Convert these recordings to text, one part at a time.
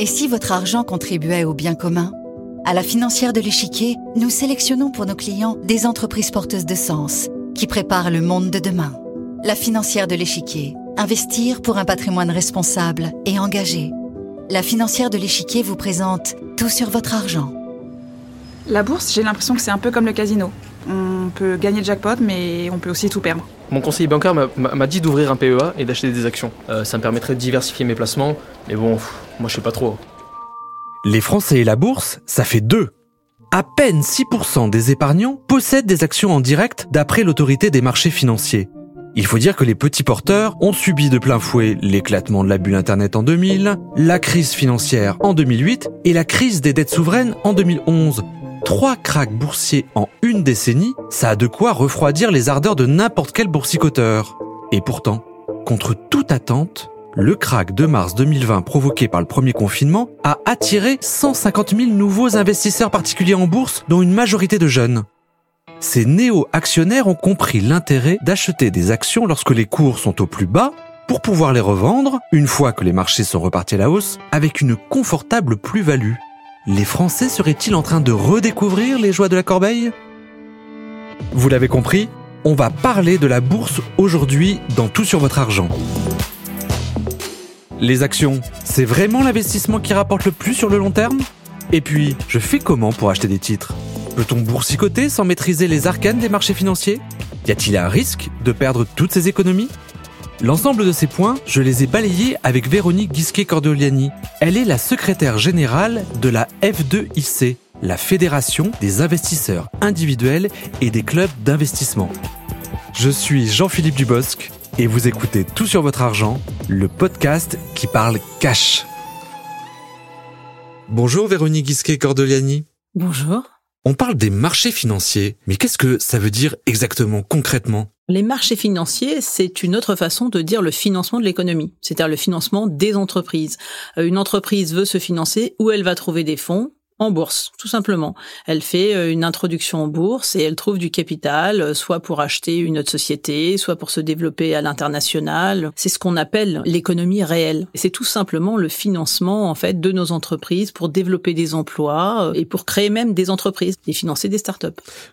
Et si votre argent contribuait au bien commun? À la financière de l'échiquier, nous sélectionnons pour nos clients des entreprises porteuses de sens qui préparent le monde de demain. La financière de l'échiquier, investir pour un patrimoine responsable et engagé. La financière de l'échiquier vous présente tout sur votre argent. La bourse, j'ai l'impression que c'est un peu comme le casino. On peut gagner le jackpot, mais on peut aussi tout perdre. Mon conseiller bancaire m'a- dit d'ouvrir un PEA et d'acheter des actions. Euh, ça me permettrait de diversifier mes placements, mais bon, moi je sais pas trop. Les Français et la bourse, ça fait deux. À peine 6% des épargnants possèdent des actions en direct d'après l'autorité des marchés financiers. Il faut dire que les petits porteurs ont subi de plein fouet l'éclatement de la bulle Internet en 2000, la crise financière en 2008 et la crise des dettes souveraines en 2011. Trois cracks boursiers en une décennie, ça a de quoi refroidir les ardeurs de n'importe quel boursicoteur. Et pourtant, contre toute attente, le krach de mars 2020 provoqué par le premier confinement a attiré 150 000 nouveaux investisseurs particuliers en bourse, dont une majorité de jeunes. Ces néo-actionnaires ont compris l'intérêt d'acheter des actions lorsque les cours sont au plus bas pour pouvoir les revendre, une fois que les marchés sont repartis à la hausse, avec une confortable plus-value. Les Français seraient-ils en train de redécouvrir les joies de la corbeille? Vous l'avez compris, on va parler de la bourse aujourd'hui dans Tout sur votre argent. Les actions, c'est vraiment l'investissement qui rapporte le plus sur le long terme? Et puis, je fais comment pour acheter des titres? Peut-on boursicoter sans maîtriser les arcanes des marchés financiers? Y a-t-il un risque de perdre toutes ses économies? L'ensemble de ces points, je les ai balayés avec Véronique Guisquet-Cordoliani. Elle est la secrétaire générale de la F2IC, la Fédération des investisseurs individuels et des clubs d'investissement. Je suis Jean-Philippe Dubosc et vous écoutez Tout sur votre argent, le podcast qui parle cash. Bonjour Véronique Guisquet-Cordoliani. Bonjour. On parle des marchés financiers, mais qu'est-ce que ça veut dire exactement, concrètement? Les marchés financiers, c'est une autre façon de dire le financement de l'économie, c'est-à-dire le financement des entreprises. Euh, Une entreprise veut se financer, où elle va trouver des fonds? En bourse, tout simplement. Elle fait euh, une introduction en bourse et elle trouve du capital, euh, soit pour acheter une autre société, soit pour se développer à l'international. C'est ce qu'on appelle l'économie réelle. C'est tout simplement le financement, en fait, de nos entreprises pour développer des emplois euh, et pour créer même des entreprises et financer des startups.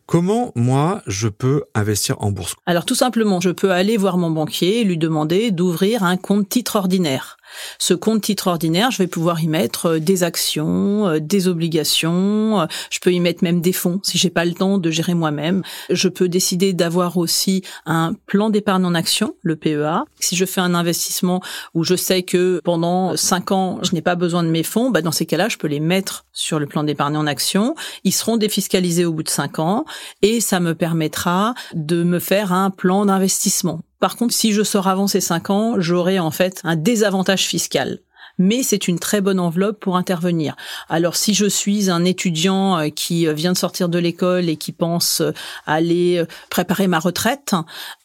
Comment, moi, je peux investir en bourse? Alors tout simplement, je peux aller voir mon banquier et lui demander d'ouvrir un compte titre ordinaire. Ce compte titre ordinaire, je vais pouvoir y mettre euh, des actions, euh, des obligations, euh, je peux y mettre même des fonds si j'ai pas le temps de gérer moi-même. Je peux décider d'avoir aussi un plan d'épargne en action, le PEA. Si je fais un investissement où je sais que pendant cinq ans, je n'ai pas besoin de mes fonds, bah dans ces cas-là, je peux les mettre sur le plan d'épargne en action. Ils seront défiscalisés au bout de cinq ans et ça me permettra de me faire un plan d'investissement. Par contre, si je sors avant ces cinq ans, j'aurai en fait un désavantage fiscal. Mais c'est une très bonne enveloppe pour intervenir. Alors si je suis un étudiant euh, qui euh, vient de sortir de l'école et qui pense euh, aller préparer ma retraite,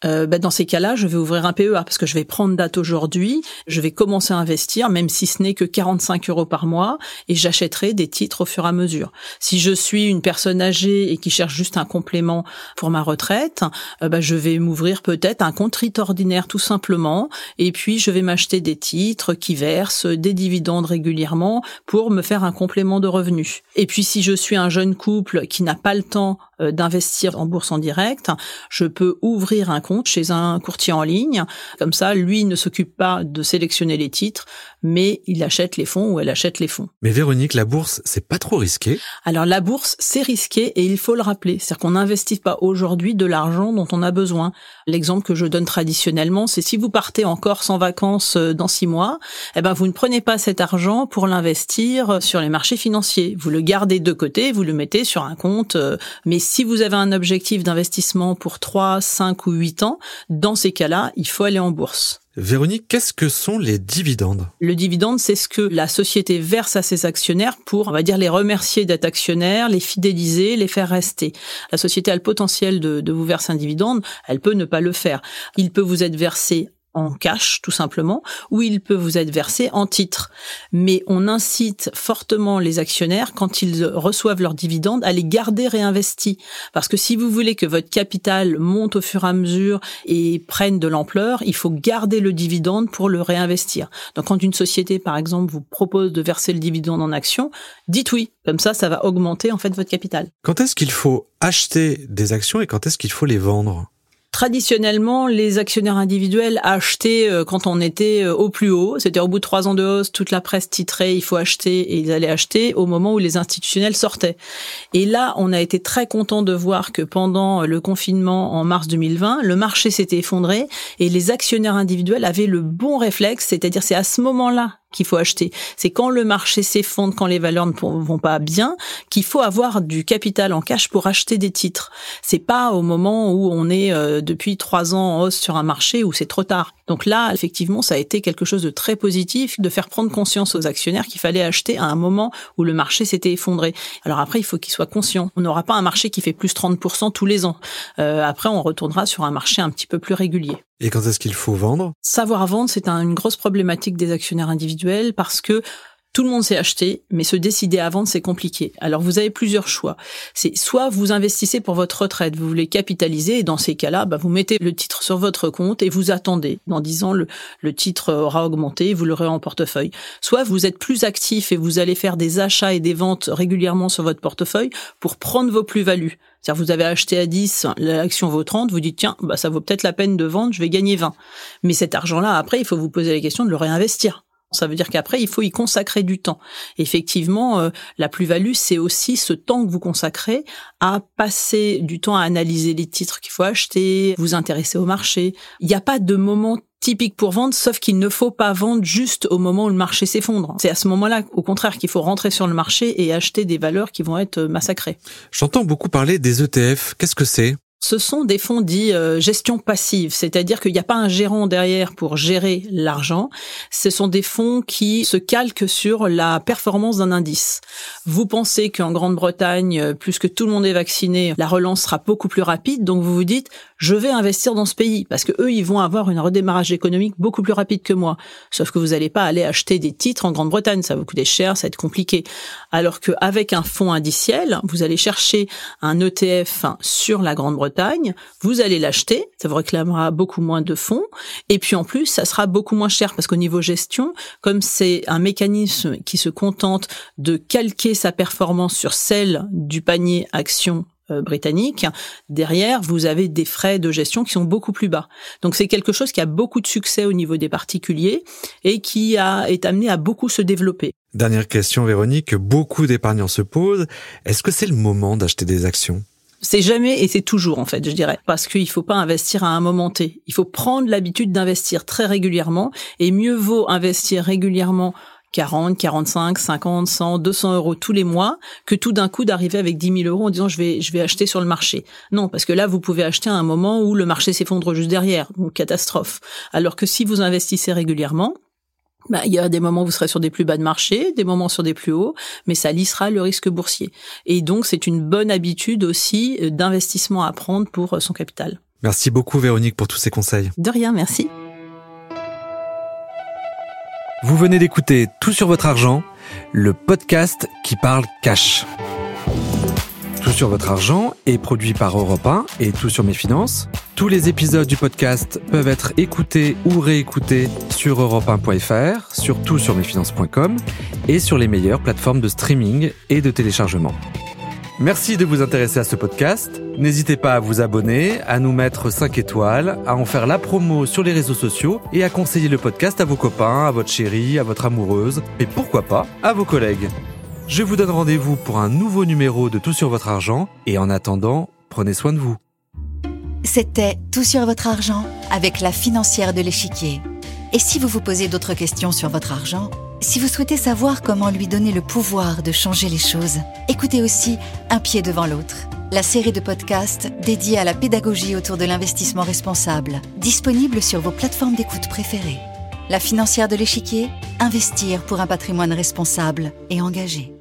bah, dans ces cas-là, je vais ouvrir un PEA parce que je vais prendre date aujourd'hui, je vais commencer à investir, même si ce n'est que 45 euros par mois, et j'achèterai des titres au fur et à mesure. Si je suis une personne âgée et qui cherche juste un complément pour ma retraite, bah, je vais m'ouvrir peut-être un compte ordinaire tout simplement, et puis je vais m'acheter des titres qui versent des dividendes régulièrement pour me faire un complément de revenus. Et puis si je suis un jeune couple qui n'a pas le temps d'investir en bourse en direct, je peux ouvrir un compte chez un courtier en ligne. Comme ça, lui ne s'occupe pas de sélectionner les titres, mais il achète les fonds ou elle achète les fonds. Mais Véronique, la bourse, c'est pas trop risqué? Alors la bourse, c'est risqué et il faut le rappeler. C'est-à-dire qu'on n'investit pas aujourd'hui de l'argent dont on a besoin. L'exemple que je donne traditionnellement, c'est si vous partez en Corse en vacances euh, dans six mois, eh ben vous ne prenez pas cet argent pour l'investir sur les marchés financiers. Vous le gardez de côté, vous le mettez sur un compte. euh, Mais si vous avez un objectif d'investissement pour 3, 5 ou 8 ans, dans ces cas-là, il faut aller en bourse. Véronique, qu'est-ce que sont les dividendes? Le dividende, c'est ce que la société verse à ses actionnaires pour, on va dire, les remercier d'être actionnaires, les fidéliser, les faire rester. La société a le potentiel de, de vous verser un dividende, elle peut ne pas le faire. Il peut vous être versé en cash tout simplement ou il peut vous être versé en titres. Mais on incite fortement les actionnaires quand ils reçoivent leurs dividendes à les garder réinvestis parce que si vous voulez que votre capital monte au fur et à mesure et prenne de l'ampleur, il faut garder le dividende pour le réinvestir. Donc quand une société par exemple vous propose de verser le dividende en actions, dites oui, comme ça ça va augmenter en fait votre capital. Quand est-ce qu'il faut acheter des actions et quand est-ce qu'il faut les vendre? Traditionnellement, les actionnaires individuels achetaient euh, quand on était euh, au plus haut, c'était au bout de trois ans de hausse, toute la presse titrait il faut acheter et ils allaient acheter au moment où les institutionnels sortaient. Et là, on a été très content de voir que pendant le confinement en mars 2020, le marché s'était effondré et les actionnaires individuels avaient le bon réflexe, c'est-à-dire c'est à ce moment-là qu'il faut acheter. C'est quand le marché s'effondre, quand les valeurs ne vont pas bien, qu'il faut avoir du capital en cash pour acheter des titres. C'est pas au moment où on est euh, depuis trois ans en hausse sur un marché où c'est trop tard. Donc là, effectivement, ça a été quelque chose de très positif de faire prendre conscience aux actionnaires qu'il fallait acheter à un moment où le marché s'était effondré. Alors après, il faut qu'ils soient conscients. On n'aura pas un marché qui fait plus 30% tous les ans. Euh, après, on retournera sur un marché un petit peu plus régulier. Et quand est-ce qu'il faut vendre? Savoir vendre, c'est une grosse problématique des actionnaires individuels parce que tout le monde sait acheter, mais se décider à vendre, c'est compliqué. Alors vous avez plusieurs choix. C'est soit vous investissez pour votre retraite, vous voulez capitaliser, et dans ces cas-là, bah, vous mettez le titre sur votre compte et vous attendez. Dans 10 ans, le, le titre aura augmenté, vous l'aurez en portefeuille. Soit vous êtes plus actif et vous allez faire des achats et des ventes régulièrement sur votre portefeuille pour prendre vos plus-values. C'est-à-dire vous avez acheté à 10, l'action vaut 30, vous dites tiens, bah ça vaut peut-être la peine de vendre, je vais gagner 20. Mais cet argent-là, après, il faut vous poser la question de le réinvestir. Ça veut dire qu'après, il faut y consacrer du temps. Effectivement, euh, la plus-value, c'est aussi ce temps que vous consacrez à passer du temps à analyser les titres qu'il faut acheter, vous intéresser au marché. Il n'y a pas de moment typique pour vendre, sauf qu'il ne faut pas vendre juste au moment où le marché s'effondre. C'est à ce moment-là, au contraire, qu'il faut rentrer sur le marché et acheter des valeurs qui vont être massacrées. J'entends beaucoup parler des ETF. Qu'est-ce que c'est? Ce sont des fonds dits euh, gestion passive, c'est-à-dire qu'il n'y a pas un gérant derrière pour gérer l'argent. Ce sont des fonds qui se calquent sur la performance d'un indice. Vous pensez qu'en Grande-Bretagne, euh, plus que tout le monde est vacciné, la relance sera beaucoup plus rapide, donc vous vous dites je vais investir dans ce pays parce que eux ils vont avoir une redémarrage économique beaucoup plus rapide que moi. Sauf que vous n'allez pas aller acheter des titres en Grande-Bretagne, ça va vous coûter cher, ça va être compliqué. Alors qu'avec un fonds indiciel, vous allez chercher un ETF sur la Grande-Bretagne vous allez l'acheter, ça vous réclamera beaucoup moins de fonds, et puis en plus, ça sera beaucoup moins cher parce qu'au niveau gestion, comme c'est un mécanisme qui se contente de calquer sa performance sur celle du panier action britannique, derrière, vous avez des frais de gestion qui sont beaucoup plus bas. Donc c'est quelque chose qui a beaucoup de succès au niveau des particuliers et qui a, est amené à beaucoup se développer. Dernière question, Véronique, beaucoup d'épargnants se posent. Est-ce que c'est le moment d'acheter des actions? C'est jamais et c'est toujours en fait, je dirais, parce qu'il faut pas investir à un moment T. Il faut prendre l'habitude d'investir très régulièrement et mieux vaut investir régulièrement 40, 45, 50, 100, 200 euros tous les mois que tout d'un coup d'arriver avec 10 000 euros en disant je vais je vais acheter sur le marché. Non, parce que là vous pouvez acheter à un moment où le marché s'effondre juste derrière, donc catastrophe. Alors que si vous investissez régulièrement, bah, il y a des moments où vous serez sur des plus bas de marché, des moments sur des plus hauts, mais ça lissera le risque boursier. Et donc, c'est une bonne habitude aussi euh, d'investissement à prendre pour euh, son capital. Merci beaucoup, Véronique, pour tous ces conseils. De rien, merci. Vous venez d'écouter Tout sur votre argent, le podcast qui parle cash. Tout sur votre argent est produit par Europe 1 et Tout sur mes finances. Tous les épisodes du podcast peuvent être écoutés ou réécoutés sur europe1.fr, sur toutsurmesfinances.com et sur les meilleures plateformes de streaming et de téléchargement. Merci de vous intéresser à ce podcast. N'hésitez pas à vous abonner, à nous mettre 5 étoiles, à en faire la promo sur les réseaux sociaux et à conseiller le podcast à vos copains, à votre chérie, à votre amoureuse et pourquoi pas à vos collègues. Je vous donne rendez-vous pour un nouveau numéro de Tout sur votre argent et en attendant, prenez soin de vous. C'était Tout sur votre argent avec la financière de l'échiquier. Et si vous vous posez d'autres questions sur votre argent, si vous souhaitez savoir comment lui donner le pouvoir de changer les choses, écoutez aussi Un pied devant l'autre, la série de podcasts dédiée à la pédagogie autour de l'investissement responsable, disponible sur vos plateformes d'écoute préférées. La financière de l'échiquier, investir pour un patrimoine responsable et engagé.